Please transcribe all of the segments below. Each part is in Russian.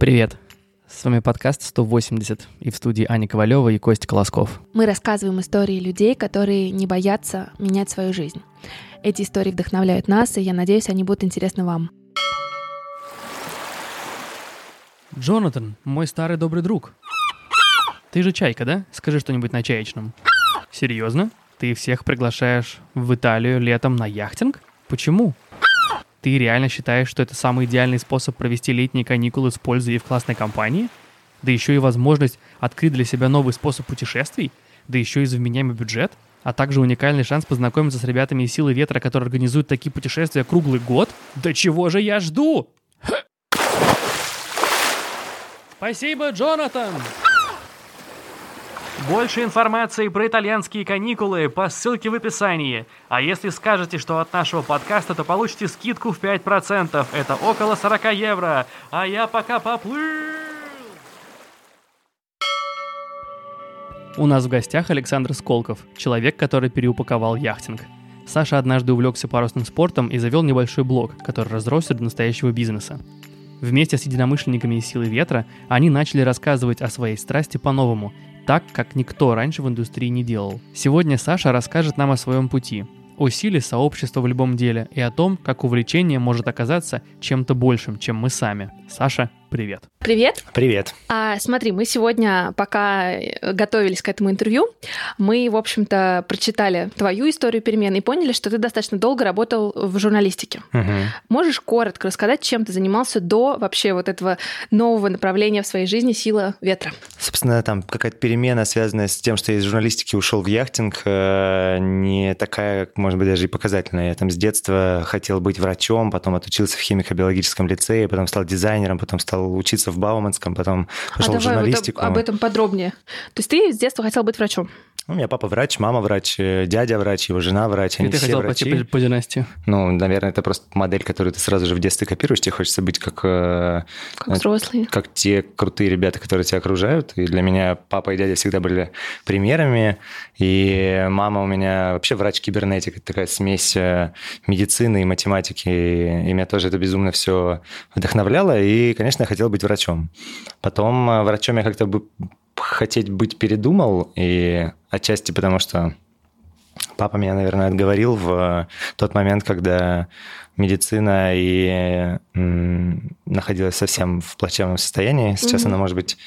Привет! С вами подкаст 180 и в студии Аня Ковалева и Костя Колосков. Мы рассказываем истории людей, которые не боятся менять свою жизнь. Эти истории вдохновляют нас, и я надеюсь, они будут интересны вам. Джонатан, мой старый добрый друг. Ты же чайка, да? Скажи что-нибудь на чаечном. Серьезно? Ты всех приглашаешь в Италию летом на яхтинг? Почему? Ты реально считаешь, что это самый идеальный способ провести летние каникулы с пользой и в классной компании? Да еще и возможность открыть для себя новый способ путешествий? Да еще и за вменяемый бюджет? А также уникальный шанс познакомиться с ребятами из «Силы ветра», которые организуют такие путешествия круглый год? Да чего же я жду? Спасибо, Джонатан! Больше информации про итальянские каникулы по ссылке в описании. А если скажете, что от нашего подкаста, то получите скидку в 5%. Это около 40 евро. А я пока поплыл. У нас в гостях Александр Сколков, человек, который переупаковал яхтинг. Саша однажды увлекся парусным спортом и завел небольшой блог, который разросся до настоящего бизнеса. Вместе с единомышленниками из «Силы ветра» они начали рассказывать о своей страсти по-новому так, как никто раньше в индустрии не делал. Сегодня Саша расскажет нам о своем пути, о силе сообщества в любом деле и о том, как увлечение может оказаться чем-то большим, чем мы сами. Саша, привет. Привет. Привет. А, смотри, мы сегодня, пока готовились к этому интервью, мы, в общем-то, прочитали твою историю перемен и поняли, что ты достаточно долго работал в журналистике. Угу. Можешь коротко рассказать, чем ты занимался до вообще вот этого нового направления в своей жизни «Сила ветра»? Собственно, там какая-то перемена, связанная с тем, что я из журналистики ушел в яхтинг, э, не такая, может быть, даже и показательная. Я там с детства хотел быть врачом, потом отучился в химико-биологическом лицее, потом стал дизайнером, потом стал учиться в Бауманском, потом пошел а в журналистику. Вот об этом подробнее. То есть ты с детства хотел быть врачом? Ну, у меня папа врач, мама врач, э, дядя врач, его жена врач. Они и ты все хотел врачи. пойти по, по династии? Ну, наверное, это просто модель, которую ты сразу же в детстве копируешь. Тебе хочется быть как... Как взрослые. Как те крутые ребята, которые тебя окружают. И для меня папа и дядя всегда были примерами. И мама у меня вообще врач-кибернетик. Это такая смесь э, медицины и математики. И меня тоже это безумно все вдохновляло. И, конечно, я хотел быть врачом. Потом э, врачом я как-то бы хотеть быть передумал, и отчасти потому, что папа меня, наверное, отговорил в тот момент, когда медицина и находилась совсем в плачевном состоянии. Сейчас mm-hmm. она может быть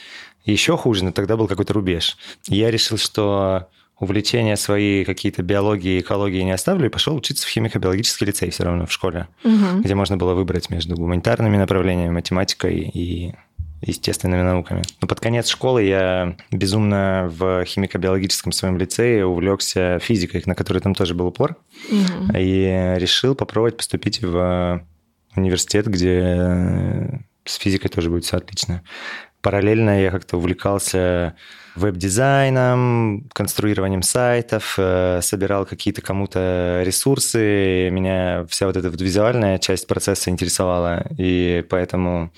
еще хуже, но тогда был какой-то рубеж. я решил, что увлечения свои какие-то биологии, экологии не оставлю, и пошел учиться в химико-биологический лицей все равно в школе, угу. где можно было выбрать между гуманитарными направлениями, математикой и естественными науками. Но под конец школы я безумно в химико-биологическом своем лицее увлекся физикой, на которой там тоже был упор, угу. и решил попробовать поступить в университет, где с физикой тоже будет все отлично. Параллельно я как-то увлекался веб-дизайном, конструированием сайтов, э, собирал какие-то кому-то ресурсы. Меня вся вот эта вот визуальная часть процесса интересовала, и поэтому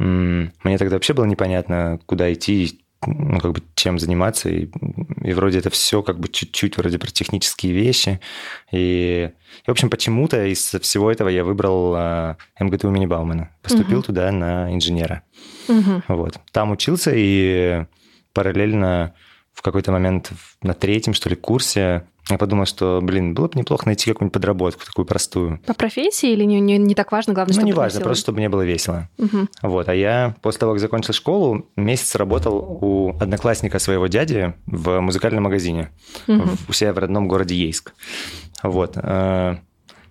мне тогда вообще было непонятно, куда идти, ну, как бы чем заниматься. И, и вроде это все как бы чуть-чуть вроде про технические вещи. И, и в общем, почему-то из всего этого я выбрал а, МГТУ имени Баумана. Поступил угу. туда на инженера. Угу. Вот. Там учился и параллельно в какой-то момент на третьем, что ли, курсе я подумал, что, блин, было бы неплохо найти какую-нибудь подработку такую простую. По профессии или не, не, не так важно, главное, ну, чтобы не важно, просто чтобы мне было весело. Угу. Вот, а я после того, как закончил школу, месяц работал у одноклассника своего дяди в музыкальном магазине угу. у себя в родном городе Ейск. Вот.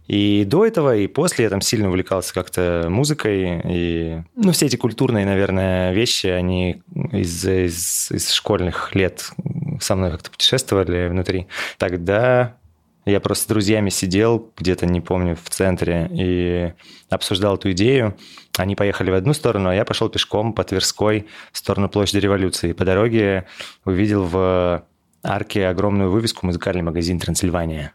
И до этого, и после я там сильно увлекался как-то музыкой. И, ну, все эти культурные, наверное, вещи, они из, из, из школьных лет со мной как-то путешествовали внутри. Тогда я просто с друзьями сидел где-то, не помню, в центре и обсуждал эту идею. Они поехали в одну сторону, а я пошел пешком по Тверской в сторону площади революции. По дороге увидел в арке огромную вывеску «Музыкальный магазин Трансильвания».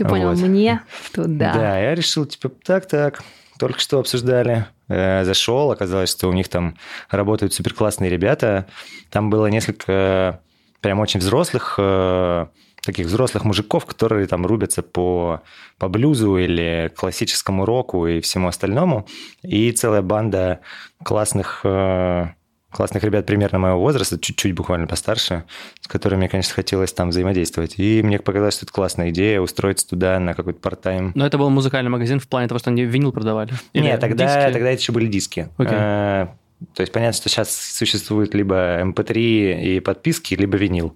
Ты понял, вот. мне туда. Да, я решил, типа, так-так, только что обсуждали. Э, зашел, оказалось, что у них там работают супер классные ребята. Там было несколько прям очень взрослых э, таких взрослых мужиков, которые там рубятся по, по блюзу или классическому року и всему остальному. И целая банда классных э, классных ребят примерно моего возраста, чуть-чуть буквально постарше, с которыми мне, конечно, хотелось там взаимодействовать. И мне показалось, что это классная идея устроиться туда на какой-то парт-тайм. Но это был музыкальный магазин в плане того, что они винил продавали? Или Нет, тогда, диски? тогда это еще были диски. Okay. А, то есть понятно, что сейчас существует либо MP3 эм и подписки, либо винил.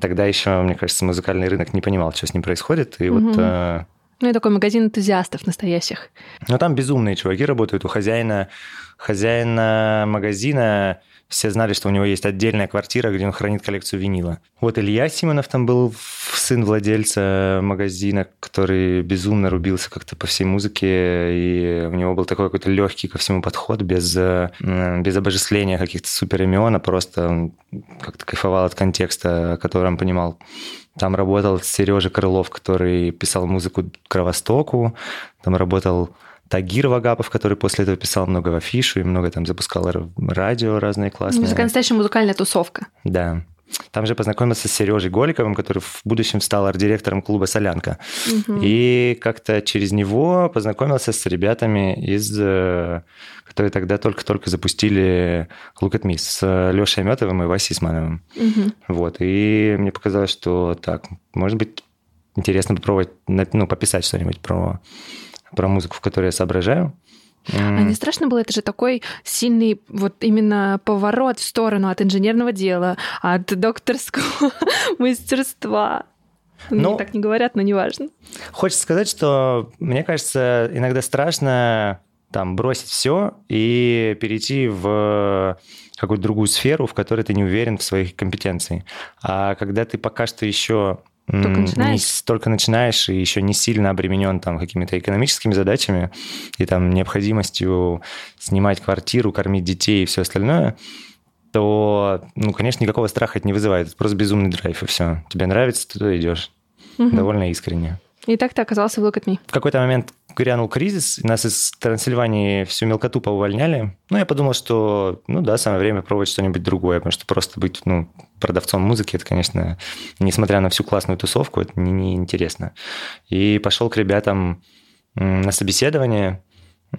Тогда еще, мне кажется, музыкальный рынок не понимал, что с ним происходит. И угу. вот ну и такой магазин энтузиастов настоящих. Ну там безумные чуваки работают. У хозяина, хозяина магазина все знали, что у него есть отдельная квартира, где он хранит коллекцию винила. Вот Илья Симонов там был, сын владельца магазина, который безумно рубился как-то по всей музыке, и у него был такой какой-то легкий ко всему подход, без, без обожествления каких-то супер а просто как-то кайфовал от контекста, который он понимал. Там работал Сережа Крылов, который писал музыку Кровостоку. Там работал Тагир Вагапов, который после этого писал много в афишу и много там запускал радио разные классные. Музыка настоящая музыкальная тусовка. Да. Там же познакомился с Сережей Голиковым, который в будущем стал арт-директором клуба «Солянка». Угу. И как-то через него познакомился с ребятами из э, которые тогда только-только запустили Look at Me с Лешей Аметовым и Васей Исмановым. Угу. Вот, и мне показалось, что так, может быть, интересно попробовать, ну, пописать что-нибудь про, про музыку, в которой я соображаю. А не страшно было? Это же такой сильный вот именно поворот в сторону от инженерного дела, от докторского мастерства. Ну, Мне так не говорят, но неважно. Хочется сказать, что, мне кажется, иногда страшно там бросить все и перейти в какую-то другую сферу, в которой ты не уверен в своих компетенциях. А когда ты пока что еще только начинаешь. Не, только начинаешь и еще не сильно обременен там какими-то экономическими задачами и там необходимостью снимать квартиру, кормить детей и все остальное, то, ну, конечно, никакого страха это не вызывает. Это просто безумный драйв, и все. Тебе нравится, ты туда идешь. Угу. Довольно искренне. И так ты оказался в Me. В какой-то момент грянул кризис, нас из Трансильвании всю мелкоту поувольняли. Ну, я подумал, что, ну да, самое время пробовать что-нибудь другое, потому что просто быть, ну, продавцом музыки, это, конечно, несмотря на всю классную тусовку, это неинтересно. Не и пошел к ребятам на собеседование. У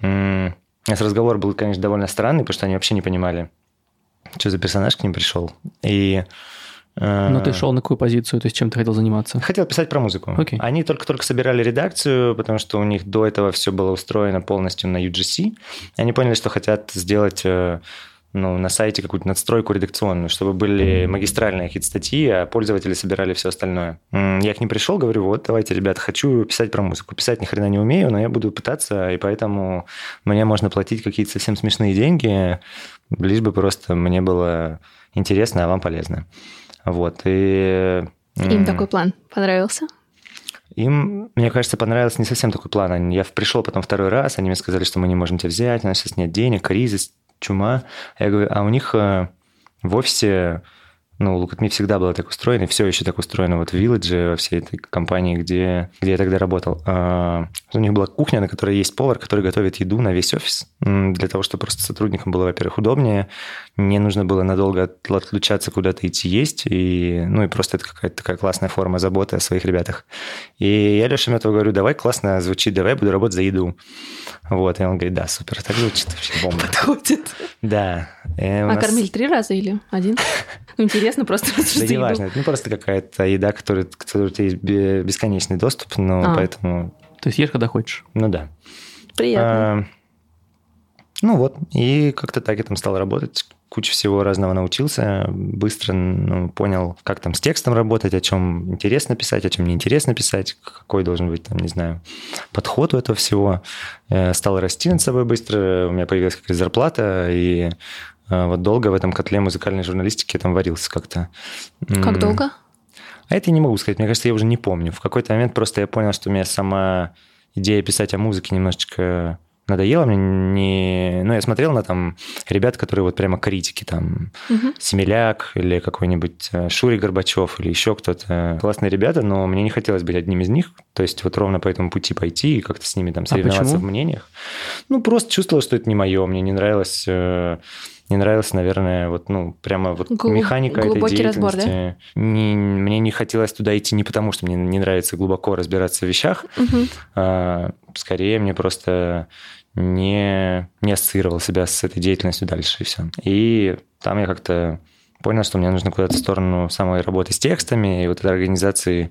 нас разговор был, конечно, довольно странный, потому что они вообще не понимали, что за персонаж к ним пришел. И ну, ты шел на какую позицию, то есть чем ты хотел заниматься? Хотел писать про музыку. Okay. Они только-только собирали редакцию, потому что у них до этого все было устроено полностью на UGC. Они поняли, что хотят сделать э, ну, на сайте какую-то надстройку редакционную, чтобы были магистральные какие-то статьи, а пользователи собирали все остальное. Я к ним пришел, говорю, вот, давайте, ребята, хочу писать про музыку. Писать ни хрена не умею, но я буду пытаться, и поэтому мне можно платить какие-то совсем смешные деньги, лишь бы просто мне было интересно, а вам полезно. Вот, и... Им такой план понравился? Им, мне кажется, понравился не совсем такой план. Я пришел потом второй раз, они мне сказали, что мы не можем тебя взять, у нас сейчас нет денег, кризис, чума. Я говорю, а у них э, в офисе ну, Лукатми всегда было так устроено, и все еще так устроено вот в Village, во всей этой компании, где, где я тогда работал. А, у них была кухня, на которой есть повар, который готовит еду на весь офис, для того, чтобы просто сотрудникам было, во-первых, удобнее, не нужно было надолго отлучаться куда-то идти есть, и, ну, и просто это какая-то такая классная форма заботы о своих ребятах. И я Леше Метову говорю, давай, классно звучит, давай я буду работать за еду. Вот, и он говорит, да, супер, так звучит вообще бомба. Подходит. Да. А нас... кормили три раза или один? Интересно просто. Да не важно, это не просто какая-то еда, которая, которой у тебя есть бесконечный доступ, но а. поэтому... То есть ешь, когда хочешь? Ну да. Приятно. А, ну вот, и как-то так я там стал работать, куча всего разного научился, быстро ну, понял, как там с текстом работать, о чем интересно писать, о чем неинтересно писать, какой должен быть, там, не знаю, подход у этого всего. Э, стал расти над собой быстро, у меня появилась какая-то зарплата, и вот долго в этом котле музыкальной журналистики там варился как-то. Как долго? А это я не могу сказать, мне кажется, я уже не помню. В какой-то момент просто я понял, что у меня сама идея писать о музыке немножечко надоело мне не... Ну, я смотрел на там ребят, которые вот прямо критики, там, угу. Семеляк или какой-нибудь э, Шури Горбачев или еще кто-то. Классные ребята, но мне не хотелось быть одним из них. То есть вот ровно по этому пути пойти и как-то с ними там а соревноваться а в мнениях. Ну, просто чувствовал, что это не мое. Мне не нравилось э, не нравилась, наверное, вот, ну, прямо вот Глуб... механика этой деятельности. Разбор, да? не, мне не хотелось туда идти не потому, что мне не нравится глубоко разбираться в вещах, угу. а, скорее мне просто не, не ассоциировал себя с этой деятельностью дальше, и все. И там я как-то понял, что мне нужно куда-то в сторону самой работы с текстами и вот этой организации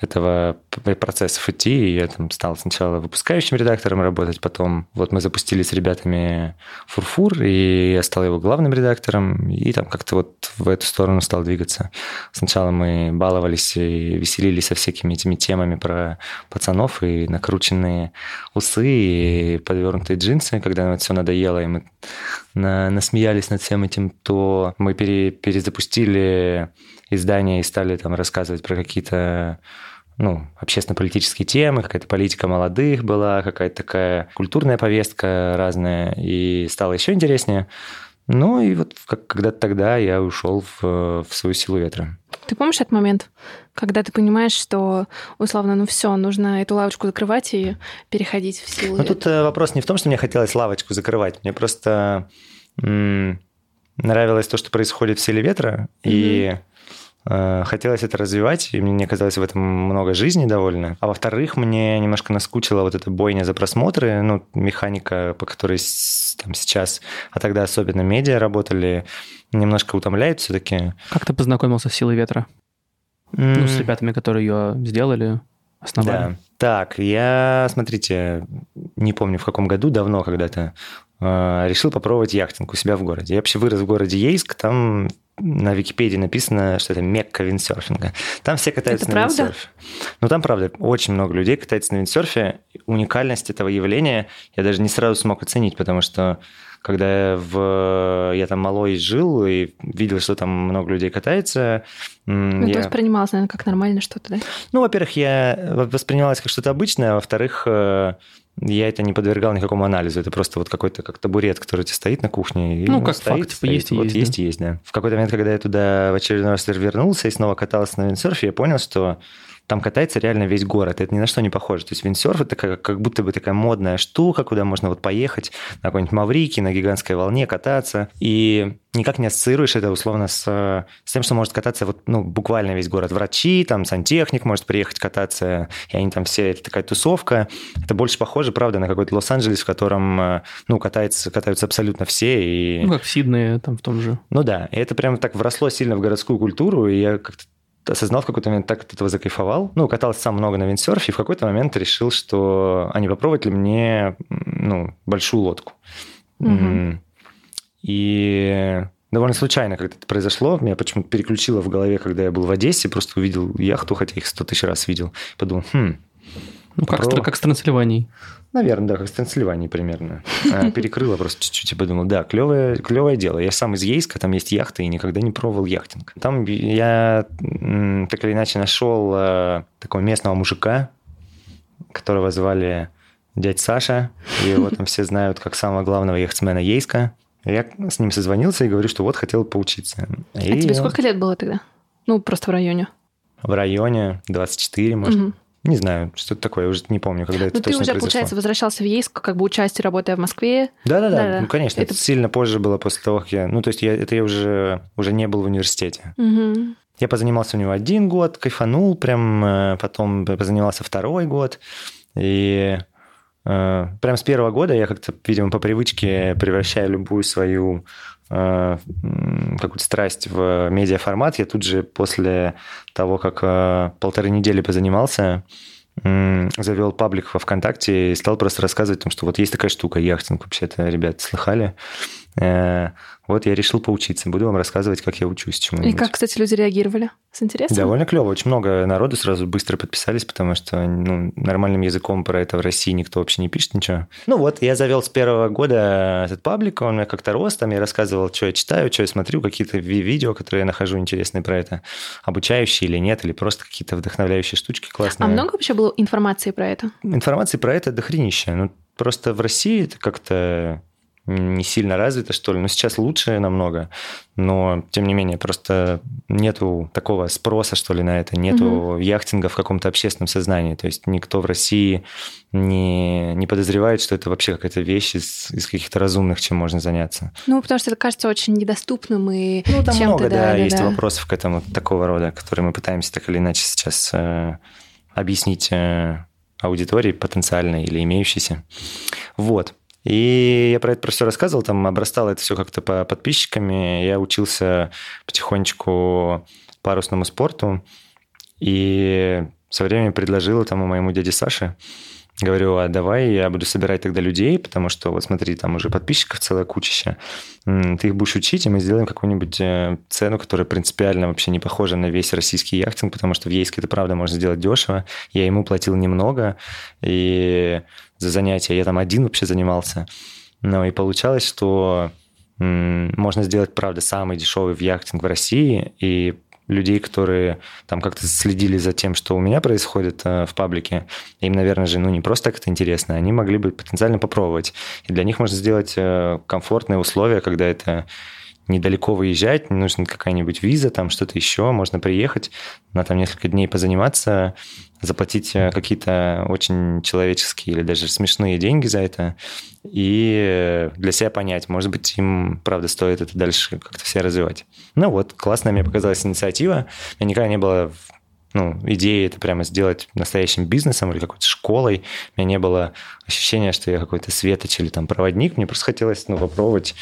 этого процессов идти. И я там стал сначала выпускающим редактором работать, потом вот мы запустили с ребятами Фурфур, и я стал его главным редактором, и там как-то вот в эту сторону стал двигаться. Сначала мы баловались и веселились со всякими этими темами про пацанов и накрученные усы, и подвернутые джинсы, когда нам это все надоело, и мы на, насмеялись над всем этим, то мы пере, перезапустили издание и стали там рассказывать про какие-то ну, общественно-политические темы, какая-то политика молодых была, какая-то такая культурная повестка разная, и стало еще интереснее. Ну и вот как, когда-то тогда я ушел в, в свою силу ветра. Ты помнишь этот момент, когда ты понимаешь, что условно, ну все, нужно эту лавочку закрывать и переходить в силу? Ну тут э, вопрос не в том, что мне хотелось лавочку закрывать, мне просто м- нравилось то, что происходит в силе ветра, mm-hmm. и хотелось это развивать, и мне казалось в этом много жизни довольно. А во-вторых, мне немножко наскучила вот эта бойня за просмотры, ну, механика, по которой там сейчас, а тогда особенно медиа работали, немножко утомляет все-таки. Как ты познакомился с «Силой ветра»? Mm. Ну, с ребятами, которые ее сделали, основали. Да. Так, я, смотрите, не помню в каком году, давно когда-то, э, решил попробовать яхтинг у себя в городе. Я вообще вырос в городе Ейск, там на Википедии написано, что это мекка виндсерфинга. Там все катаются это на правда? виндсерфе. Ну, там, правда, очень много людей катается на виндсерфе. Уникальность этого явления я даже не сразу смог оценить, потому что когда я, в, я там малой жил и видел, что там много людей катается. Ну, я... это воспринималось, наверное, как нормально что-то, да? Ну, во-первых, я воспринималось как что-то обычное, а во-вторых, э, я это не подвергал никакому анализу. Это просто вот какой-то как табурет, который у тебя стоит на кухне. И ну, как стоит, факт, типа, стоит. есть и вот есть. есть да. есть, да. В какой-то момент, когда я туда в очередной раз вернулся и снова катался на виндсерфе, я понял, что там катается реально весь город. Это ни на что не похоже. То есть виндсерф – это как, как будто бы такая модная штука, куда можно вот поехать на какой-нибудь Маврике, на гигантской волне кататься. И никак не ассоциируешь это условно с, с тем, что может кататься вот, ну, буквально весь город. Врачи, там, сантехник может приехать кататься, и они там все, это такая тусовка. Это больше похоже, правда, на какой-то Лос-Анджелес, в котором, ну, катается, катаются абсолютно все. И... Ну, как в Сиднее там в том же. Ну да, и это прям так вросло сильно в городскую культуру, и я как-то осознал в какой-то момент, так от этого закайфовал. Ну, катался сам много на виндсерфе, и в какой-то момент решил, что а не попробовать ли мне ну, большую лодку. Угу. И довольно случайно как это произошло. Меня почему-то переключило в голове, когда я был в Одессе, просто увидел яхту, хотя их сто тысяч раз видел. Подумал, хм, ну, как, как с Трансильванией. Наверное, да, как с Трансильванией примерно. А, перекрыло просто чуть-чуть и подумал, да, клевое, клевое дело. Я сам из Ейска, там есть яхта, и никогда не пробовал яхтинг. Там я так или иначе нашел э, такого местного мужика, которого звали дядь Саша, его там все знают как самого главного яхтсмена Ейска. Я с ним созвонился и говорю, что вот хотел поучиться. А и тебе сколько лет было тогда? Ну, просто в районе. В районе 24, может. Угу. Не знаю, что это такое, я уже не помню, когда это Но точно ты уже, произошло. получается, возвращался в Ейск, как бы участие, работая в Москве. Да-да-да, ну, конечно, это... это сильно позже было после того, как я... Ну, то есть я, это я уже, уже не был в университете. Угу. Я позанимался у него один год, кайфанул прям, э, потом позанимался второй год, и прям с первого года я как-то, видимо, по привычке превращаю любую свою Э, какую-то страсть в медиаформат, я тут же после того, как э, полторы недели позанимался, завел паблик во ВКонтакте и стал просто рассказывать о том, что вот есть такая штука, яхтинг, вообще-то, ребята, слыхали? Э, вот я решил поучиться. Буду вам рассказывать, как я учусь чему-нибудь. И как, кстати, люди реагировали? С интересом? Довольно клево. Очень много народу сразу быстро подписались, потому что ну, нормальным языком про это в России никто вообще не пишет ничего. Ну вот, я завел с первого года этот паблик, он у меня как-то рос, там я рассказывал, что я читаю, что я смотрю, какие-то видео, которые я нахожу интересные про это, обучающие или нет, или просто какие-то вдохновляющие штучки классные. А много вообще было информации про это? Информации про это дохренище. Ну, просто в России это как-то не сильно развито, что ли. Но сейчас лучше намного. Но, тем не менее, просто нету такого спроса, что ли, на это. Нету угу. яхтинга в каком-то общественном сознании. То есть никто в России не, не подозревает, что это вообще какая-то вещь из, из каких-то разумных, чем можно заняться. Ну, потому что это кажется очень недоступным и Ну, там много, да, да, есть да. вопросов к этому такого рода, которые мы пытаемся так или иначе сейчас э, объяснить э, аудитории потенциальной или имеющейся. Вот. И я про это про все рассказывал, там обрастало это все как-то по подписчиками. Я учился потихонечку парусному спорту. И со временем предложил этому моему дяде Саше Говорю, а давай я буду собирать тогда людей, потому что, вот смотри, там уже подписчиков целая кучища. Ты их будешь учить, и мы сделаем какую-нибудь э, цену, которая принципиально вообще не похожа на весь российский яхтинг, потому что в Ейске это правда можно сделать дешево. Я ему платил немного, и за занятия я там один вообще занимался. Ну и получалось, что можно сделать, правда, самый дешевый в яхтинг в России, и людей, которые там как-то следили за тем, что у меня происходит э, в паблике, им, наверное же, ну не просто так это интересно, они могли бы потенциально попробовать. И для них можно сделать э, комфортные условия, когда это недалеко выезжать, не нужна какая-нибудь виза, там что-то еще, можно приехать, на там несколько дней позаниматься, заплатить э, какие-то очень человеческие или даже смешные деньги за это, и для себя понять, может быть, им, правда, стоит это дальше как-то все развивать. Ну вот, классная мне показалась инициатива. Меня никогда не было ну, идеи это прямо сделать настоящим бизнесом или какой-то школой. У меня не было ощущения, что я какой-то светоч или там проводник. Мне просто хотелось ну, попробовать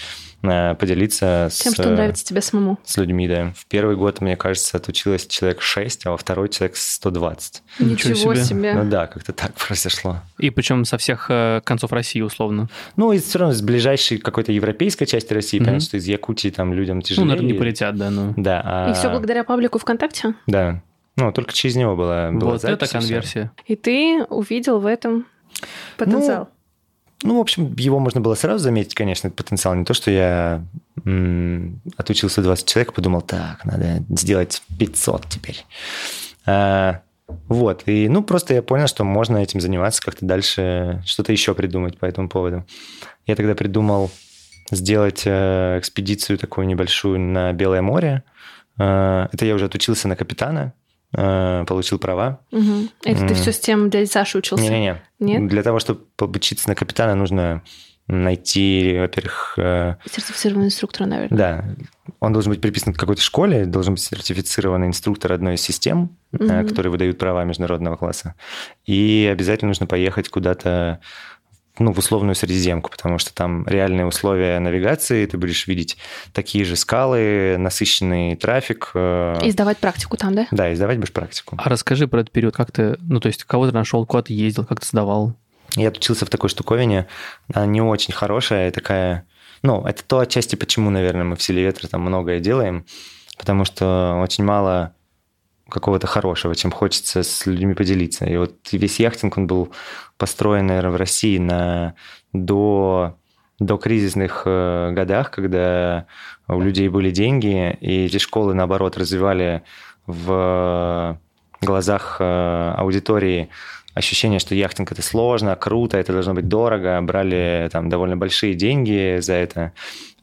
Э, поделиться Тем, с, что нравится тебе самому. С людьми, да. В первый год, мне кажется, отучилось человек 6, а во второй человек 120. Ничего, Ничего себе. себе. Ну да, как-то так произошло. И причем со всех э, концов России, условно. Ну, и все равно с ближайшей какой-то европейской части России, mm-hmm. понятно, что из Якутии там людям тяжелее. Ну, наверное, не полетят, да. Ну. Да. А... И все благодаря паблику ВКонтакте? Да. Ну, только через него была, была Вот запись, это конверсия. И ты увидел в этом потенциал? Ну, ну, в общем, его можно было сразу заметить, конечно, этот потенциал. Не то, что я м- отучился 20 человек, подумал, так, надо сделать 500 теперь. А, вот, и ну просто я понял, что можно этим заниматься, как-то дальше что-то еще придумать по этому поводу. Я тогда придумал сделать э, экспедицию такую небольшую на Белое море. Э, это я уже отучился на капитана, получил права. Угу. Это ты все с тем дядей Саши учился? Не-не-не. Нет? Для того, чтобы обучиться на капитана, нужно найти, во-первых... Э, Сертифицированный инструктор, наверное. Да. Он должен быть приписан к какой-то школе, должен быть сертифицированный инструктор одной из систем, угу. которые выдают права международного класса. И обязательно нужно поехать куда-то ну, в условную Средиземку, потому что там реальные условия навигации, ты будешь видеть такие же скалы, насыщенный трафик. Э, и сдавать практику там, да? Да, и сдавать будешь практику. А расскажи про этот период, как ты, ну, то есть кого ты нашел, куда ты ездил, как ты сдавал? Я учился в такой штуковине, она не очень хорошая, такая... Ну, это то отчасти, почему, наверное, мы в «Силе ветра» там многое делаем, потому что очень мало какого-то хорошего, чем хочется с людьми поделиться. И вот весь яхтинг, он был построен, наверное, в России на до, до кризисных э, годах, когда у людей были деньги, и эти школы, наоборот, развивали в глазах э, аудитории ощущение, что яхтинг это сложно, круто, это должно быть дорого, брали там довольно большие деньги за это.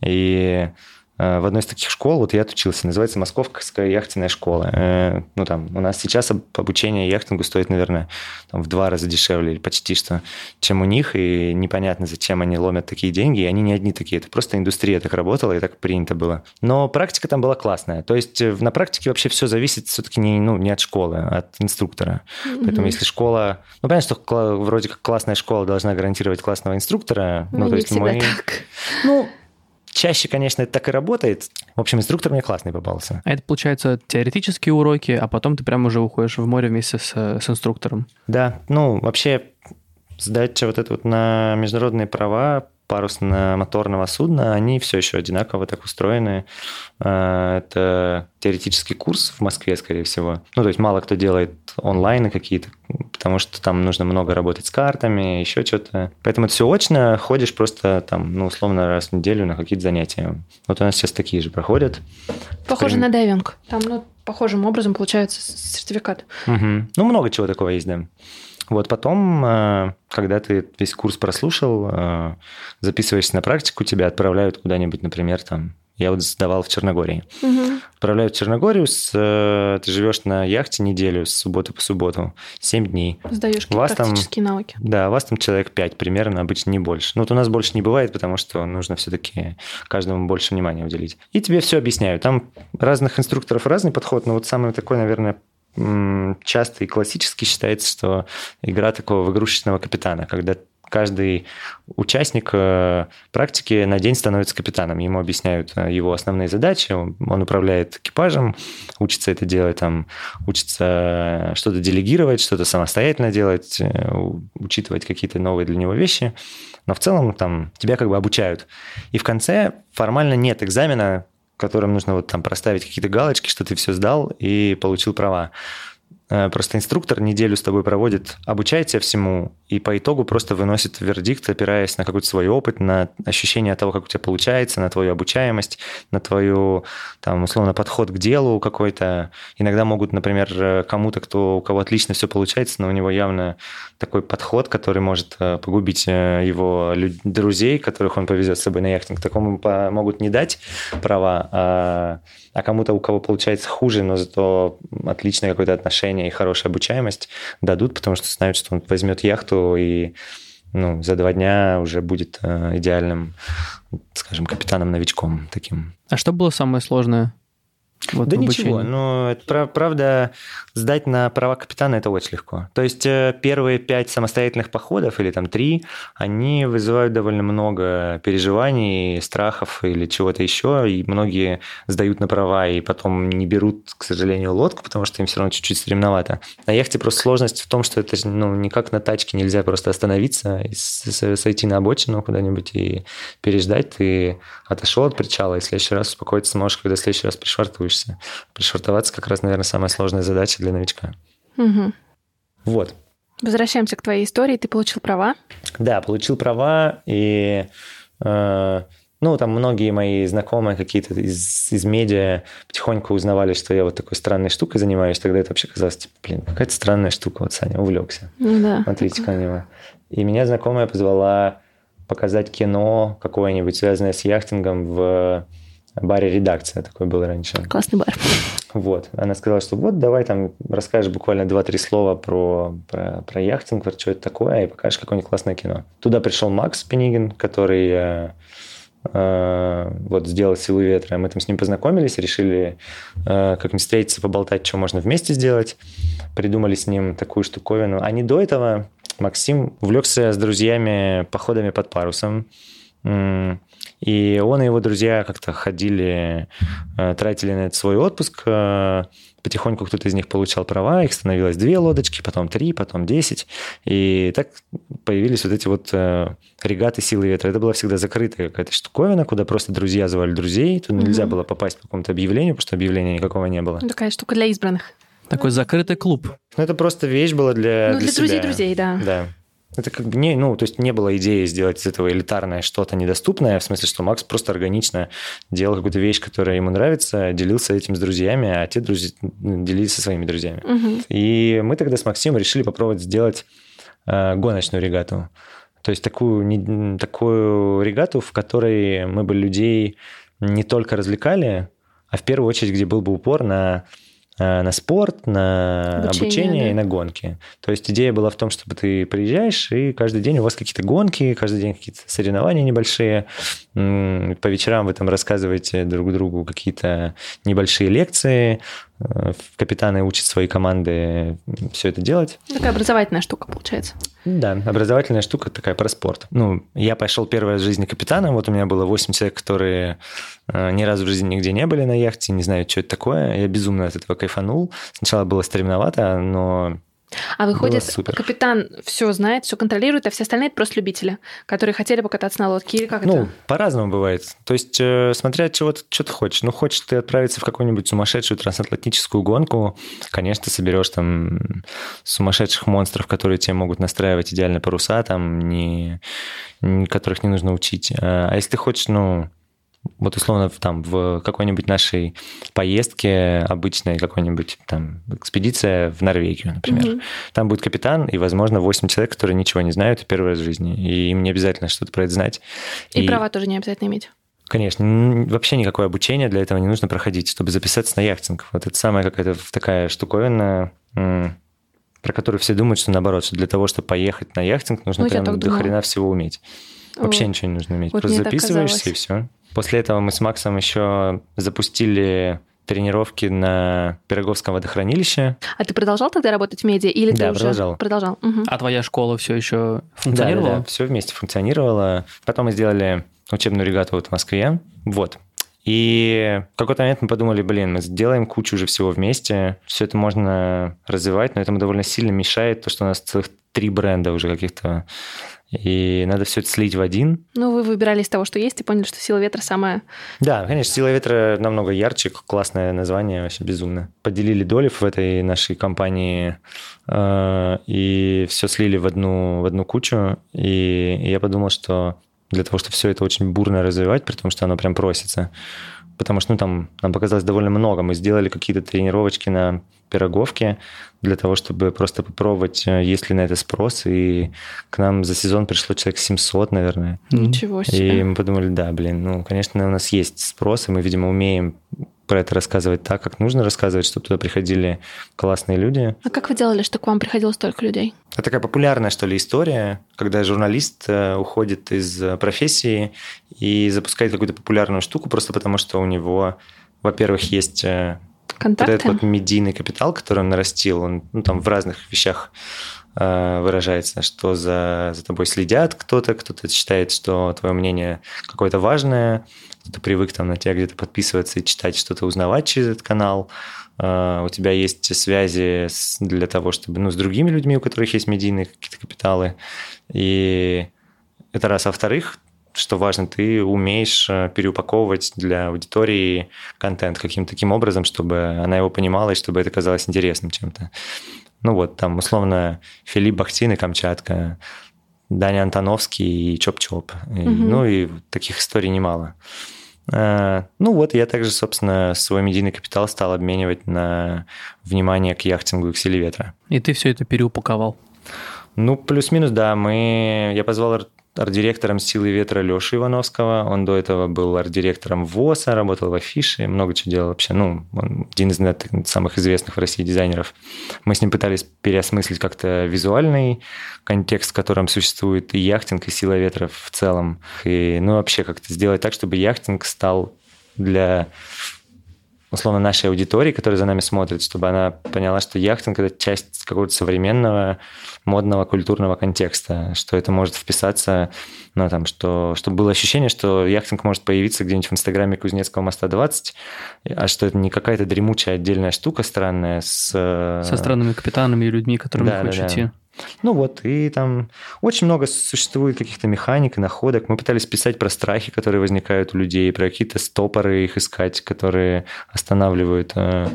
И в одной из таких школ, вот я отучился, называется Московская яхтенная школа. Э, ну, там, у нас сейчас обучение яхтингу стоит, наверное, там, в два раза дешевле, или почти что, чем у них, и непонятно, зачем они ломят такие деньги, и они не одни такие, это просто индустрия так работала, и так принято было. Но практика там была классная, то есть э, на практике вообще все зависит все-таки не, ну, не от школы, а от инструктора. Mm-hmm. Поэтому если школа... Ну, понятно, что вроде как классная школа должна гарантировать классного инструктора. Ну, ну то есть мы... так. Ну, Чаще, конечно, это так и работает. В общем, инструктор мне классный попался. А это, получается, теоретические уроки, а потом ты прям уже уходишь в море вместе с, с инструктором. Да, ну, вообще сдать вот это вот на международные права парусно-моторного судна, они все еще одинаково так устроены. А, это теоретический курс в Москве, скорее всего. Ну, то есть мало кто делает онлайны какие-то, потому что там нужно много работать с картами, еще что-то. Поэтому это все очно, ходишь просто там, ну, условно, раз в неделю на какие-то занятия. Вот у нас сейчас такие же проходят. Похоже на дайвинг. Там, ну, похожим образом получается сертификат. Угу. Ну, много чего такого есть, да. Вот потом, э, когда ты весь курс прослушал, э, записываешься на практику, тебя отправляют куда-нибудь, например, там, я вот сдавал в Черногории. Угу. Отправляют в Черногорию, с, э, ты живешь на яхте неделю с субботы по субботу, 7 дней. Сдаешь вас практические там, навыки. Да, вас там человек 5 примерно, обычно не больше. Ну вот у нас больше не бывает, потому что нужно все-таки каждому больше внимания уделить. И тебе все объясняют. Там разных инструкторов разный подход, но вот самый такой, наверное, часто и классически считается, что игра такого игрушечного капитана, когда каждый участник э, практики на день становится капитаном. Ему объясняют э, его основные задачи, он управляет экипажем, учится это делать, там, учится что-то делегировать, что-то самостоятельно делать, э, учитывать какие-то новые для него вещи. Но в целом там тебя как бы обучают. И в конце формально нет экзамена, которым нужно вот там проставить какие-то галочки, что ты все сдал и получил права. Э, просто инструктор неделю с тобой проводит, обучает тебя всему, и по итогу просто выносит вердикт, опираясь на какой-то свой опыт, на ощущение того, как у тебя получается, на твою обучаемость, на твою, там, условно, подход к делу какой-то. Иногда могут, например, кому-то, кто, у кого отлично все получается, но у него явно такой подход, который может э, погубить э, его друзей, которых он повезет с собой на яхтинг. Такому могут не дать права, а, а кому-то, у кого получается хуже, но зато отличное какое-то отношение и хорошая обучаемость дадут, потому что знают, что он возьмет яхту и ну, за два дня уже будет э, идеальным, скажем, капитаном-новичком таким. А что было самое сложное вот да ничего, но это, правда, сдать на права капитана это очень легко. То есть э, первые пять самостоятельных походов, или там три, они вызывают довольно много переживаний, страхов или чего-то еще, и многие сдают на права и потом не берут, к сожалению, лодку, потому что им все равно чуть-чуть стремновато. На яхте просто сложность в том, что это ну, никак на тачке нельзя просто остановиться и сойти на обочину куда-нибудь и переждать. Ты отошел от причала, и в следующий раз успокоиться сможешь, когда в следующий раз пришвартуешь учишься. Пришвартоваться как раз, наверное, самая сложная задача для новичка. Угу. Вот. Возвращаемся к твоей истории. Ты получил права? Да, получил права, и э, ну, там многие мои знакомые какие-то из, из медиа потихоньку узнавали, что я вот такой странной штукой занимаюсь. Тогда это вообще казалось, типа, блин, какая-то странная штука. Вот Саня увлекся. Ну, да. Смотрите на него. И меня знакомая позвала показать кино какое-нибудь, связанное с яхтингом в баре «Редакция» такой был раньше. Классный бар. Вот. Она сказала, что вот давай там расскажешь буквально 2-3 слова про, про, про яхтинг, что это такое, и покажешь какое-нибудь классное кино. Туда пришел Макс Пенигин, который э, э, вот сделал «Силу ветра». Мы там с ним познакомились, решили э, как-нибудь встретиться, поболтать, что можно вместе сделать. Придумали с ним такую штуковину. А не до этого Максим увлекся с друзьями походами под парусом. И он и его друзья как-то ходили, э, тратили на это свой отпуск. Э, потихоньку кто-то из них получал права, их становилось две лодочки, потом три, потом десять. И так появились вот эти вот э, регаты силы ветра. Это была всегда закрытая какая-то штуковина, куда просто друзья звали друзей. Тут нельзя было попасть по какому-то объявлению, потому что объявления никакого не было. Ну, такая штука для избранных. Такой закрытый клуб. Ну, это просто вещь была для, ну, для, для друзей друзей, да. Да. Это как бы не, ну, то есть не было идеи сделать из этого элитарное что-то недоступное, в смысле, что Макс просто органично делал какую-то вещь, которая ему нравится, делился этим с друзьями, а те друзья делились со своими друзьями. Угу. И мы тогда с Максимом решили попробовать сделать э, гоночную регату. То есть такую, не, такую регату, в которой мы бы людей не только развлекали, а в первую очередь, где был бы упор на на спорт, на обучение, обучение да. и на гонки. То есть идея была в том, чтобы ты приезжаешь, и каждый день у вас какие-то гонки, каждый день какие-то соревнования небольшие. По вечерам вы там рассказываете друг другу какие-то небольшие лекции, Э, капитаны учат свои команды все это делать. Такая образовательная штука получается. Да, образовательная штука такая про спорт. Ну, я пошел первый раз в жизни капитаном, вот у меня было 8 человек, которые э, ни разу в жизни нигде не были на яхте, не знаю, что это такое. Я безумно от этого кайфанул. Сначала было стремновато, но а выходит, капитан все знает, все контролирует, а все остальные это просто любители, которые хотели покататься на лодке или как ну, это? по-разному бывает. То есть, э, смотря чего ты, что ты хочешь. Ну, хочешь ты отправиться в какую-нибудь сумасшедшую трансатлантическую гонку, конечно, ты соберешь там сумасшедших монстров, которые тебе могут настраивать идеально паруса, там, не, которых не нужно учить. А, а если ты хочешь, ну, вот условно там в какой-нибудь нашей поездке обычной, какой-нибудь там экспедиция в Норвегию, например. Угу. Там будет капитан и, возможно, 8 человек, которые ничего не знают первый раз в жизни, и им не обязательно что-то про это знать. И, и права тоже не обязательно иметь. Конечно, вообще никакое обучение для этого не нужно проходить, чтобы записаться на яхтинг. Вот это самая какая-то такая штуковина, про которую все думают, что наоборот, что для того, чтобы поехать на яхтинг, нужно ну, прям до хрена всего уметь. Вообще ничего не нужно иметь. Вот Просто записываешься и все. После этого мы с Максом еще запустили тренировки на Пироговском водохранилище. А ты продолжал тогда работать в медиа или да, ты уже продолжал. продолжал? Угу. А твоя школа все еще функционировала? Да, да, да, все вместе функционировало. Потом мы сделали учебную регату вот в Москве. Вот. И в какой-то момент мы подумали, блин, мы сделаем кучу уже всего вместе, все это можно развивать, но этому довольно сильно мешает то, что у нас целых три бренда уже каких-то и надо все это слить в один. Ну, вы выбирали из того, что есть, и поняли, что «Сила ветра» самая... Да, конечно, «Сила ветра» намного ярче, классное название, вообще безумно. Поделили доли в этой нашей компании э, и все слили в одну, в одну кучу, и я подумал, что для того, чтобы все это очень бурно развивать, при том, что оно прям просится, потому что ну, там нам показалось довольно много. Мы сделали какие-то тренировочки на пироговке для того, чтобы просто попробовать, э, есть ли на это спрос. И к нам за сезон пришло человек 700, наверное. Ничего себе. И мы подумали, да, блин, ну, конечно, у нас есть спрос, и мы, видимо, умеем про это рассказывать так, как нужно рассказывать, чтобы туда приходили классные люди. А как вы делали, что к вам приходило столько людей? Это такая популярная, что ли, история, когда журналист э, уходит из э, профессии и запускает какую-то популярную штуку просто потому, что у него, во-первых, есть Контакты? вот этот вот медийный капитал, который он нарастил, он ну, там в разных вещах выражается, что за, за тобой следят кто-то, кто-то считает, что твое мнение какое-то важное, кто-то привык там на тебя где-то подписываться и читать, что-то узнавать через этот канал. А, у тебя есть связи для того, чтобы, ну, с другими людьми, у которых есть медийные какие-то капиталы. И это раз. А во-вторых, что важно, ты умеешь э, переупаковывать для аудитории контент каким-то таким образом, чтобы она его понимала и чтобы это казалось интересным чем-то. Ну вот, там, условно, Филипп Бахтин и Камчатка, Даня Антоновский и Чоп-Чоп. Угу. Ну и таких историй немало. А, ну вот, я также, собственно, свой медийный капитал стал обменивать на внимание к яхтингу и к силе ветра. И ты все это переупаковал? Ну, плюс-минус, да. Мы... Я позвал арт-директором «Силы ветра» Леши Ивановского. Он до этого был арт-директором ВОСа, работал в Афише, много чего делал вообще. Ну, он один из самых известных в России дизайнеров. Мы с ним пытались переосмыслить как-то визуальный контекст, в котором существует и яхтинг, и сила ветра в целом. И, ну, вообще как-то сделать так, чтобы яхтинг стал для условно, нашей аудитории, которая за нами смотрит, чтобы она поняла, что яхтинг – это часть какого-то современного, модного, культурного контекста, что это может вписаться, ну, там, что, чтобы было ощущение, что яхтинг может появиться где-нибудь в Инстаграме Кузнецкого моста 20, а что это не какая-то дремучая отдельная штука странная с... Со странными капитанами и людьми, которым да, не хочешь да, идти. Да. Ну вот, и там очень много существует каких-то механик и находок. Мы пытались писать про страхи, которые возникают у людей, про какие-то стопоры их искать, которые останавливают э,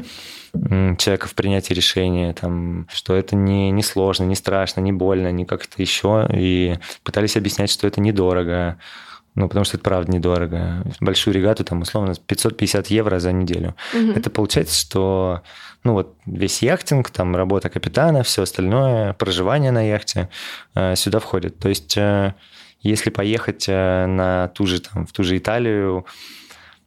человека в принятии решения, там, что это не, не сложно, не страшно, не больно, не как-то еще. И пытались объяснять, что это недорого, ну, потому что это правда недорого. Большую регату, там, условно, 550 евро за неделю. Угу. Это получается, что ну вот весь яхтинг, там работа капитана, все остальное, проживание на яхте э, сюда входит. То есть э, если поехать э, на ту же, там, в ту же Италию,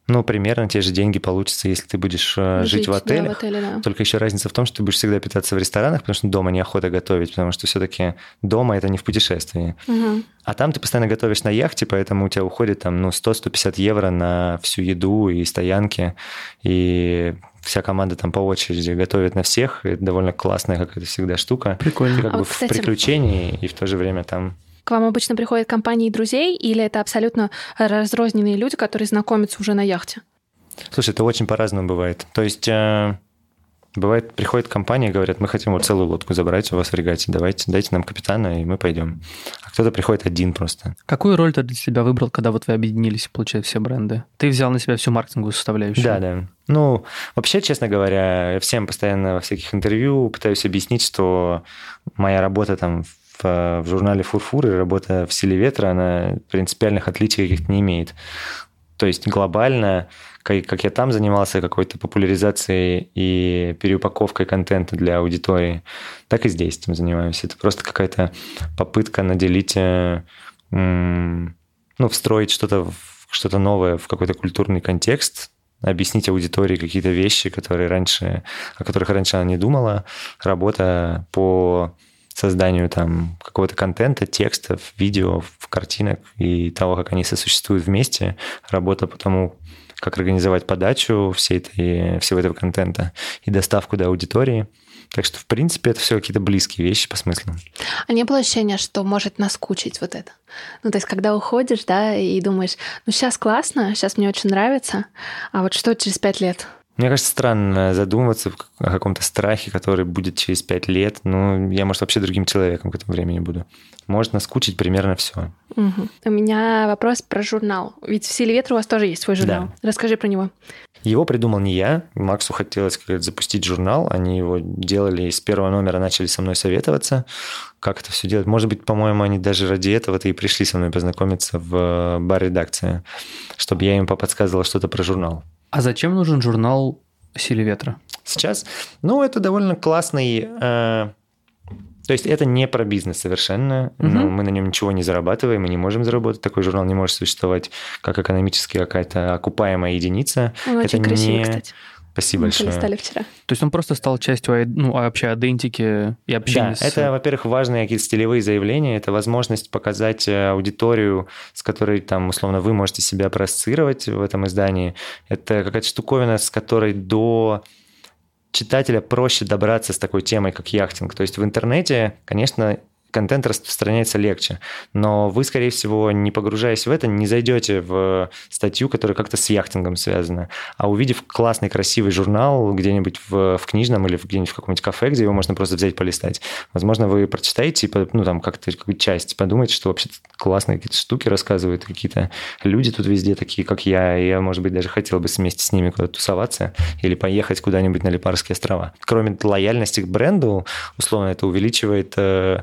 ну, примерно те же деньги получатся, если ты будешь жить, жить в отеле. Да, в отеле да. Только еще разница в том, что ты будешь всегда питаться в ресторанах, потому что дома неохота готовить, потому что все-таки дома это не в путешествии. Угу. А там ты постоянно готовишь на яхте, поэтому у тебя уходит там ну, 100-150 евро на всю еду и стоянки. И вся команда там по очереди готовит на всех. Это довольно классная какая-то всегда штука. Прикольно. Ты как а бы вот, кстати, в приключении и в то же время там к вам обычно приходят компании друзей или это абсолютно разрозненные люди, которые знакомятся уже на яхте? Слушай, это очень по-разному бывает. То есть э, Бывает, приходит компания и говорят, мы хотим вот целую лодку забрать у вас в регате, давайте, дайте нам капитана, и мы пойдем. А кто-то приходит один просто. Какую роль ты для себя выбрал, когда вот вы объединились, получается, все бренды? Ты взял на себя всю маркетинговую составляющую? Да, да. Ну, вообще, честно говоря, я всем постоянно во всяких интервью пытаюсь объяснить, что моя работа там в, в журнале «Фурфур» и работа в «Силе ветра», она принципиальных отличий каких-то не имеет. То есть глобально, как, как я там занимался какой-то популяризацией и переупаковкой контента для аудитории, так и здесь этим занимаемся. Это просто какая-то попытка наделить, э, ну, встроить что-то что-то новое в какой-то культурный контекст, объяснить аудитории какие-то вещи, которые раньше, о которых раньше она не думала. Работа по созданию там какого-то контента, текстов, видео, картинок и того, как они сосуществуют вместе. Работа по тому, как организовать подачу всей этой, всего этого контента и доставку до аудитории. Так что, в принципе, это все какие-то близкие вещи по смыслу. А не было ощущения, что может наскучить вот это? Ну, то есть, когда уходишь, да, и думаешь, ну, сейчас классно, сейчас мне очень нравится, а вот что через пять лет? Мне кажется, странно задумываться о каком-то страхе, который будет через пять лет. Ну, я, может, вообще другим человеком к этому времени буду. Может наскучить примерно все. Угу. У меня вопрос про журнал. Ведь в «Силе ветра» у вас тоже есть свой журнал. Да. Расскажи про него. Его придумал не я. Максу хотелось как запустить журнал. Они его делали из первого номера, начали со мной советоваться, как это все делать. Может быть, по-моему, они даже ради этого-то и пришли со мной познакомиться в бар-редакции, чтобы я им поподсказывал что-то про журнал. А зачем нужен журнал «Силе ветра»? Сейчас? Ну, это довольно классный... Э, то есть это не про бизнес совершенно. Угу. Ну, мы на нем ничего не зарабатываем, мы не можем заработать. Такой журнал не может существовать как экономически какая-то окупаемая единица. Он это очень красивый, не... кстати. Спасибо Мы большое. полистали вчера. То есть он просто стал частью ну, вообще идентики и общения. Да, с... это, во-первых, важные какие-то стилевые заявления, это возможность показать э, аудиторию, с которой там, условно, вы можете себя проассоциировать в этом издании. Это какая-то штуковина, с которой до читателя проще добраться с такой темой, как яхтинг. То есть в интернете, конечно, контент распространяется легче. Но вы, скорее всего, не погружаясь в это, не зайдете в статью, которая как-то с яхтингом связана. А увидев классный, красивый журнал где-нибудь в, в книжном или где-нибудь в каком-нибудь кафе, где его можно просто взять полистать, возможно, вы прочитаете ну, там, как-то какую-то часть подумаете, что вообще классные какие-то штуки рассказывают, какие-то люди тут везде такие, как я, и я, может быть, даже хотел бы вместе с ними куда-то тусоваться или поехать куда-нибудь на Липарские острова. Кроме лояльности к бренду, условно, это увеличивает э,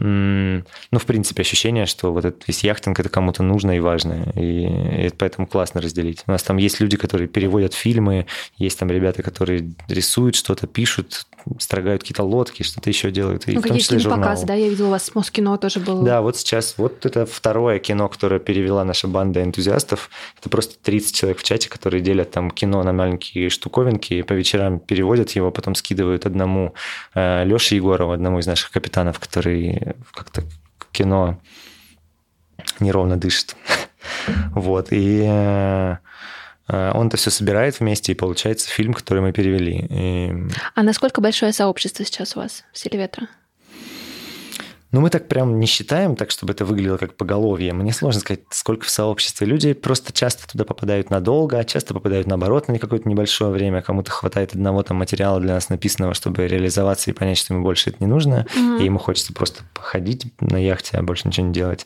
ну, в принципе, ощущение, что вот этот весь яхтинг это кому-то нужно и важно. И, и поэтому классно разделить. У нас там есть люди, которые переводят фильмы, есть там ребята, которые рисуют что-то, пишут, строгают какие-то лодки, что-то еще делают. И ну, в том числе показ, да? Я видела, у вас Москино тоже был. Да, вот сейчас, вот это второе кино, которое перевела наша банда энтузиастов. Это просто 30 человек в чате, которые делят там кино на маленькие штуковинки, и по вечерам переводят его, потом скидывают одному э, Леше Егорову, одному из наших капитанов, который как-то кино неровно дышит. вот, и э, он это все собирает вместе, и получается фильм, который мы перевели. И... А насколько большое сообщество сейчас у вас в «Силе ветра»? Ну, мы так прям не считаем, так, чтобы это выглядело как поголовье. Мне сложно сказать, сколько в сообществе. Люди просто часто туда попадают надолго, а часто попадают наоборот на какое-то небольшое время. Кому-то хватает одного там материала для нас написанного, чтобы реализоваться и понять, что ему больше это не нужно. Mm-hmm. И ему хочется просто походить на яхте, а больше ничего не делать.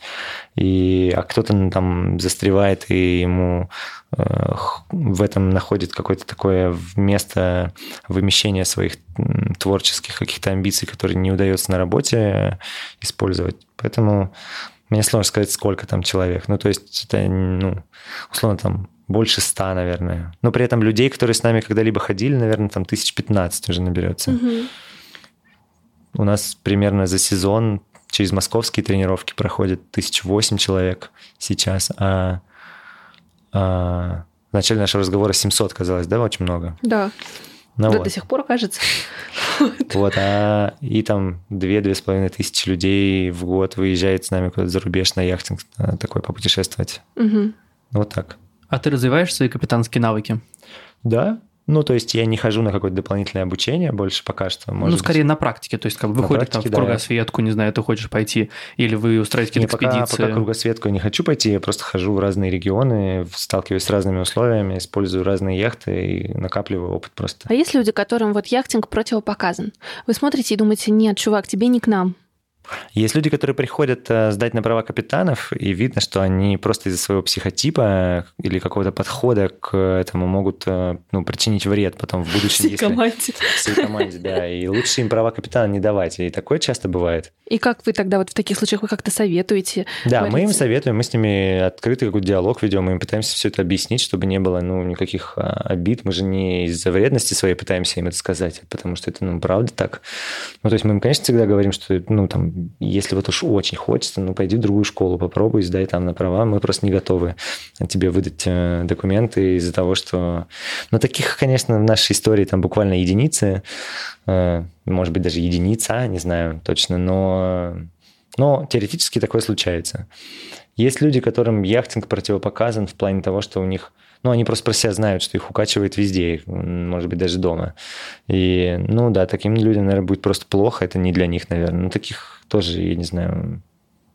И, а кто-то ну, там застревает, и ему в этом находит какое-то такое место вымещения своих творческих каких-то амбиций, которые не удается на работе использовать. Поэтому мне сложно сказать, сколько там человек. Ну, то есть это, ну, условно, там больше ста, наверное. Но при этом людей, которые с нами когда-либо ходили, наверное, там тысяч пятнадцать уже наберется. Угу. У нас примерно за сезон через московские тренировки проходит тысяч восемь человек сейчас, а, а в начале нашего разговора 700 казалось, да, очень много? Да. Ну, да, вот. до сих пор кажется. Вот, а и там две-две с половиной тысячи людей в год выезжает с нами куда-то за рубеж на яхтинг такой попутешествовать. Угу. Вот так. А ты развиваешь свои капитанские навыки? Да, ну, то есть я не хожу на какое-то дополнительное обучение больше пока что. Может ну, скорее быть. на практике. То есть как бы вы ходите там в кругосветку, да. не знаю, ты хочешь пойти, или вы устраиваете какие-то экспедиции? Пока, пока кругосветку я не хочу пойти, я просто хожу в разные регионы, сталкиваюсь с разными условиями, использую разные яхты и накапливаю опыт просто. А есть люди, которым вот яхтинг противопоказан? Вы смотрите и думаете, нет, чувак, тебе не к нам. Есть люди, которые приходят э, сдать на права капитанов, и видно, что они просто из-за своего психотипа или какого-то подхода к этому могут э, ну, причинить вред потом в будущем. Всей если... команде. Всей команде, да. И лучше им права капитана не давать. И такое часто бывает. И как вы тогда вот в таких случаях вы как-то советуете? Да, говорите? мы им советуем, мы с ними открытый какой-то диалог ведем, мы им пытаемся все это объяснить, чтобы не было ну, никаких а, обид. Мы же не из-за вредности своей пытаемся им это сказать, потому что это, ну, правда так. Ну, то есть мы им, конечно, всегда говорим, что, ну, там, если вот уж очень хочется, ну, пойди в другую школу, попробуй, сдай там на права. Мы просто не готовы тебе выдать э, документы из-за того, что... Ну, таких, конечно, в нашей истории там буквально единицы, э, может быть, даже единица, не знаю точно, но, но теоретически такое случается. Есть люди, которым яхтинг противопоказан в плане того, что у них ну, они просто про себя знают, что их укачивает везде, может быть, даже дома. И, ну да, таким людям, наверное, будет просто плохо, это не для них, наверное. Ну, таких тоже, я не знаю.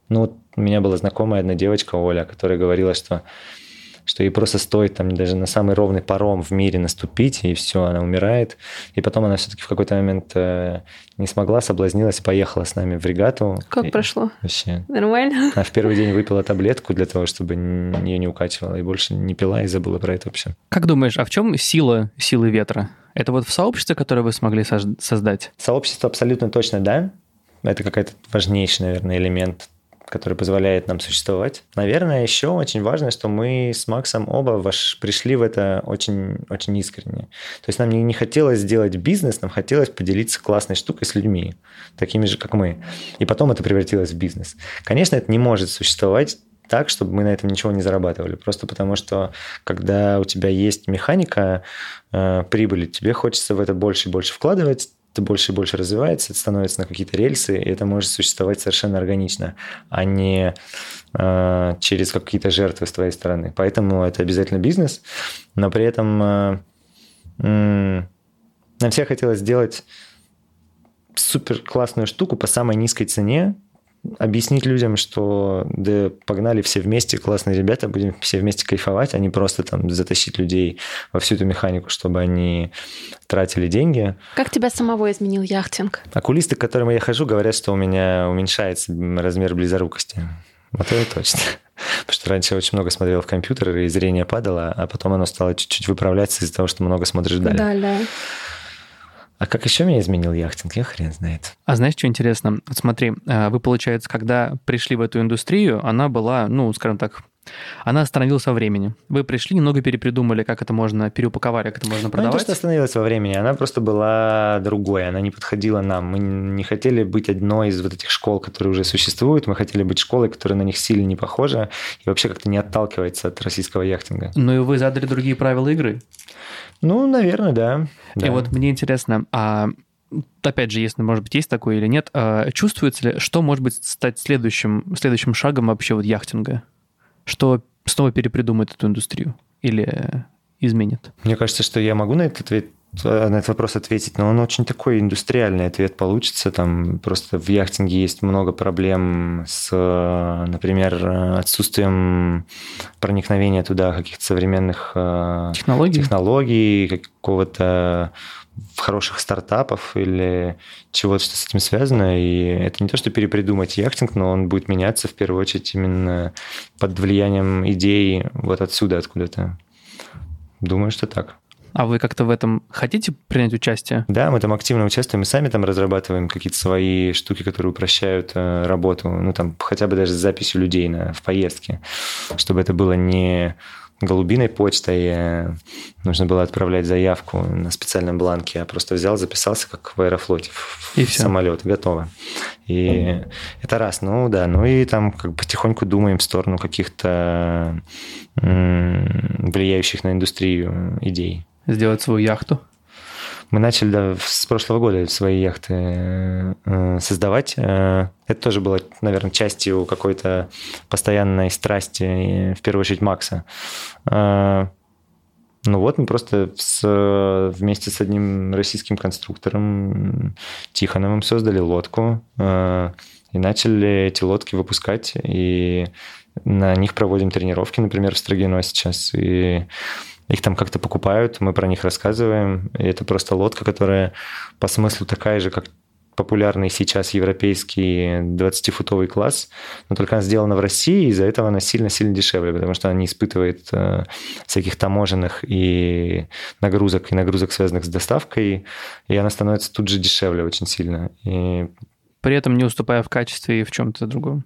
Ну, вот у меня была знакомая одна девочка, Оля, которая говорила, что что ей просто стоит там даже на самый ровный паром в мире наступить, и все, она умирает. И потом она все-таки в какой-то момент э, не смогла, соблазнилась, поехала с нами в регату. Как и, прошло? Вообще. Нормально? Она в первый день выпила таблетку для того, чтобы ее не укачивала, и больше не пила и забыла про это вообще. Как думаешь, а в чем сила силы ветра? Это вот в сообществе, которое вы смогли создать? Сообщество абсолютно точно, да. Это какой-то важнейший, наверное, элемент который позволяет нам существовать. Наверное, еще очень важно, что мы с Максом оба ваш, пришли в это очень, очень искренне. То есть нам не, не хотелось сделать бизнес, нам хотелось поделиться классной штукой с людьми, такими же, как мы. И потом это превратилось в бизнес. Конечно, это не может существовать так, чтобы мы на этом ничего не зарабатывали. Просто потому что, когда у тебя есть механика э, прибыли, тебе хочется в это больше и больше вкладывать, это больше и больше развивается, это становится на какие-то рельсы, и это может существовать совершенно органично, а не э, через какие-то жертвы с твоей стороны. Поэтому это обязательно бизнес, но при этом э, э, нам всем хотелось сделать супер классную штуку по самой низкой цене, объяснить людям, что да погнали все вместе, классные ребята, будем все вместе кайфовать, а не просто там затащить людей во всю эту механику, чтобы они тратили деньги. Как тебя самого изменил яхтинг? Окулисты, к которым я хожу, говорят, что у меня уменьшается размер близорукости. Вот это точно. Потому что раньше я очень много смотрел в компьютер, и зрение падало, а потом оно стало чуть-чуть выправляться из-за того, что много смотришь вдаль. Да, да. А как еще меня изменил яхтинг, я хрен знает. А знаешь, что интересно? Вот смотри, э, вы, получается, когда пришли в эту индустрию, она была, ну, скажем так, она остановилась во времени. Вы пришли, немного перепридумали, как это можно переупаковать, как это можно продавать. Она не то, что остановилась во времени, она просто была другой, она не подходила нам. Мы не хотели быть одной из вот этих школ, которые уже существуют, мы хотели быть школой, которая на них сильно не похожа и вообще как-то не отталкивается от российского яхтинга. Ну и вы задали другие правила игры. Ну, наверное, да. И да. вот мне интересно, а опять же, если, может быть, есть такое или нет, а чувствуется ли, что может быть стать следующим, следующим шагом вообще вот яхтинга? Что снова перепридумает эту индустрию или изменит? Мне кажется, что я могу на этот ответ на этот вопрос ответить, но он очень такой индустриальный ответ получится. Там просто в яхтинге есть много проблем с, например, отсутствием проникновения туда каких-то современных э, технологий, технологий какого-то хороших стартапов или чего-то, что с этим связано. И это не то, что перепридумать яхтинг, но он будет меняться в первую очередь именно под влиянием идей вот отсюда, откуда-то. Думаю, что так. А вы как-то в этом хотите принять участие? Да, мы там активно участвуем, мы сами там разрабатываем какие-то свои штуки, которые упрощают э, работу, ну там хотя бы даже с записью людей на, в поездке, чтобы это было не голубиной почтой э, нужно было отправлять заявку на специальном бланке. Я просто взял, записался, как в аэрофлоте, в, и в самолет, готово. И mm это раз. Ну да, ну и там как бы потихоньку думаем в сторону каких-то влияющих на индустрию идей сделать свою яхту? Мы начали да, с прошлого года свои яхты э, создавать. Э, это тоже было, наверное, частью какой-то постоянной страсти, в первую очередь, Макса. Э, ну вот мы просто с, вместе с одним российским конструктором Тихоновым создали лодку и начали эти лодки выпускать. И на них проводим тренировки, например, в Строгино сейчас. И их там как-то покупают, мы про них рассказываем. И это просто лодка, которая по смыслу такая же, как популярный сейчас европейский 20-футовый класс, но только она сделана в России, и из-за этого она сильно-сильно дешевле, потому что она не испытывает э, всяких таможенных и нагрузок, и нагрузок, связанных с доставкой, и она становится тут же дешевле очень сильно. И... При этом не уступая в качестве и в чем-то другом.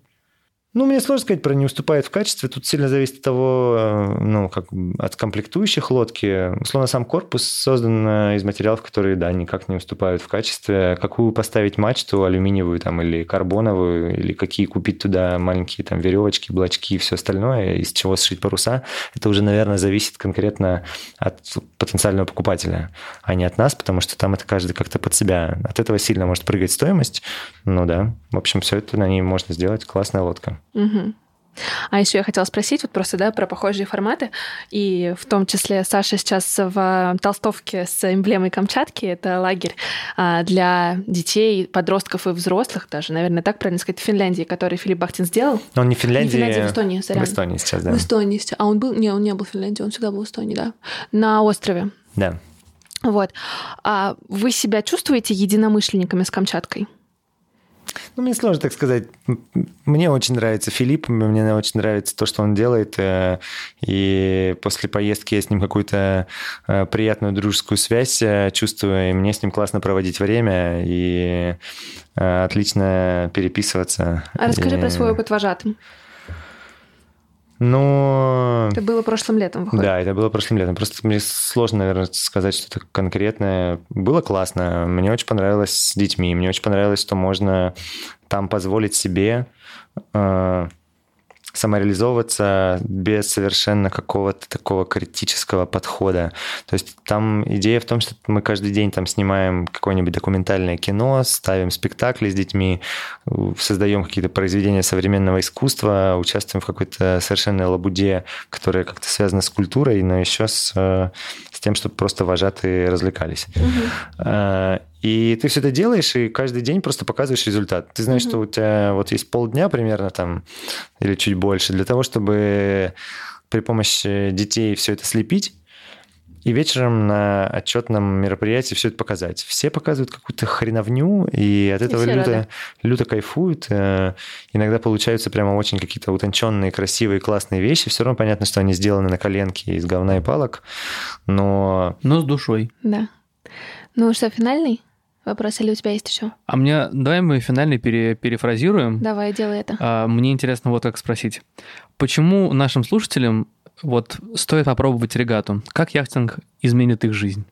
Ну, мне сложно сказать про не уступает в качестве. Тут сильно зависит от того, э, ну, как от комплектующих лодки. Условно, сам корпус создан э, из материалов, которые, да, никак не уступают в качестве. Какую поставить мачту, алюминиевую там или карбоновую, или какие купить туда маленькие там веревочки, блочки и все остальное, из чего сшить паруса, это уже, наверное, зависит конкретно от потенциального покупателя, а не от нас, потому что там это каждый как-то под себя. От этого сильно может прыгать стоимость. Ну да, в общем, все это на ней можно сделать. Классная лодка. Угу. А еще я хотела спросить вот просто, да, про похожие форматы. И в том числе Саша сейчас в толстовке с эмблемой Камчатки. Это лагерь а, для детей, подростков и взрослых даже, наверное, так правильно сказать, в Финляндии, который Филипп Бахтин сделал. Но он не в Финляндии. Не в Финляндии, в Эстонии, сорян. В Эстонии сейчас, да. В Эстонии. А он был... Не, он не был в Финляндии, он всегда был в Эстонии, да. На острове. Да. Вот. А вы себя чувствуете единомышленниками с Камчаткой? Ну, мне сложно так сказать. Мне очень нравится Филипп, мне очень нравится то, что он делает. Э, и после поездки я с ним какую-то э, приятную дружескую связь э, чувствую, и мне с ним классно проводить время и отлично переписываться. А расскажи и... про свой опыт вожатым. Но... Это было прошлым летом, выходит? Да, это было прошлым летом. Просто мне сложно, наверное, сказать что-то конкретное. Было классно. Мне очень понравилось с детьми. Мне очень понравилось, что можно там позволить себе э, самореализовываться без совершенно какого-то такого критического подхода. То есть там идея в том, что мы каждый день там снимаем какое-нибудь документальное кино, ставим спектакли с детьми, создаем какие-то произведения современного искусства, участвуем в какой-то совершенно лабуде, которая как-то связана с культурой, но еще с, с тем, чтобы просто вожатые развлекались. Угу. И ты все это делаешь, и каждый день просто показываешь результат. Ты знаешь, mm-hmm. что у тебя вот есть полдня примерно там, или чуть больше, для того, чтобы при помощи детей все это слепить, и вечером на отчетном мероприятии все это показать. Все показывают какую-то хреновню, и от этого и люто, люто кайфуют. Э, иногда получаются прямо очень какие-то утонченные, красивые, классные вещи. Все равно понятно, что они сделаны на коленке из говна и палок, но... Но с душой. Да. Ну что, финальный? Вопрос, или у тебя есть еще? А мне, давай мы финальный пере, перефразируем. Давай, делай это. А, мне интересно вот как спросить. Почему нашим слушателям вот стоит попробовать регату? Как яхтинг изменит их жизнь?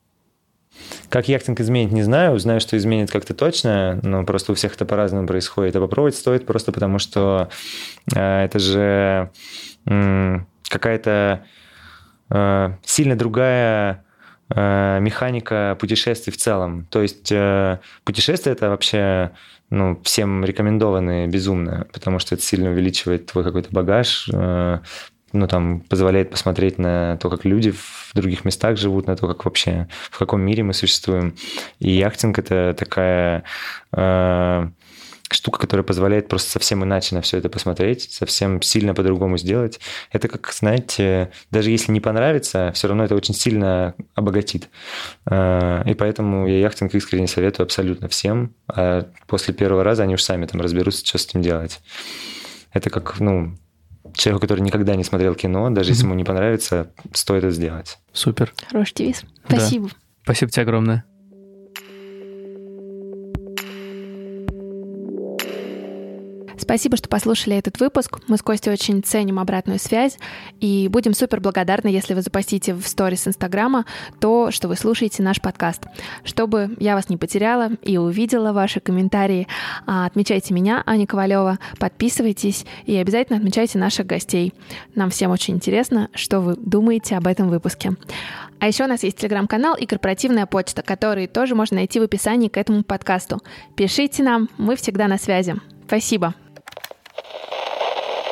Как яхтинг изменит, не знаю. Знаю, что изменит как-то точно, но просто у всех это по-разному происходит. А попробовать стоит просто потому, что э, это же э, какая-то э, сильно другая механика путешествий в целом. То есть э, путешествия это вообще ну, всем рекомендованы безумно, потому что это сильно увеличивает твой какой-то багаж, э, ну, там, позволяет посмотреть на то, как люди в других местах живут, на то, как вообще, в каком мире мы существуем. И яхтинг – это такая штука, которая позволяет просто совсем иначе на все это посмотреть, совсем сильно по-другому сделать. Это как, знаете, даже если не понравится, все равно это очень сильно обогатит. А, и поэтому я яхтинг искренне советую абсолютно всем. А после первого раза они уж сами там разберутся, что с этим делать. Это как, ну, человеку, который никогда не смотрел кино, даже если ему не понравится, стоит это сделать. Супер. Хороший девиз. Спасибо. Да. Спасибо тебе огромное. Спасибо, что послушали этот выпуск. Мы с Костей очень ценим обратную связь и будем супер благодарны, если вы запостите в сторис Инстаграма то, что вы слушаете наш подкаст. Чтобы я вас не потеряла и увидела ваши комментарии, а, отмечайте меня, Аня Ковалева, подписывайтесь и обязательно отмечайте наших гостей. Нам всем очень интересно, что вы думаете об этом выпуске. А еще у нас есть телеграм-канал и корпоративная почта, которые тоже можно найти в описании к этому подкасту. Пишите нам, мы всегда на связи. Спасибо.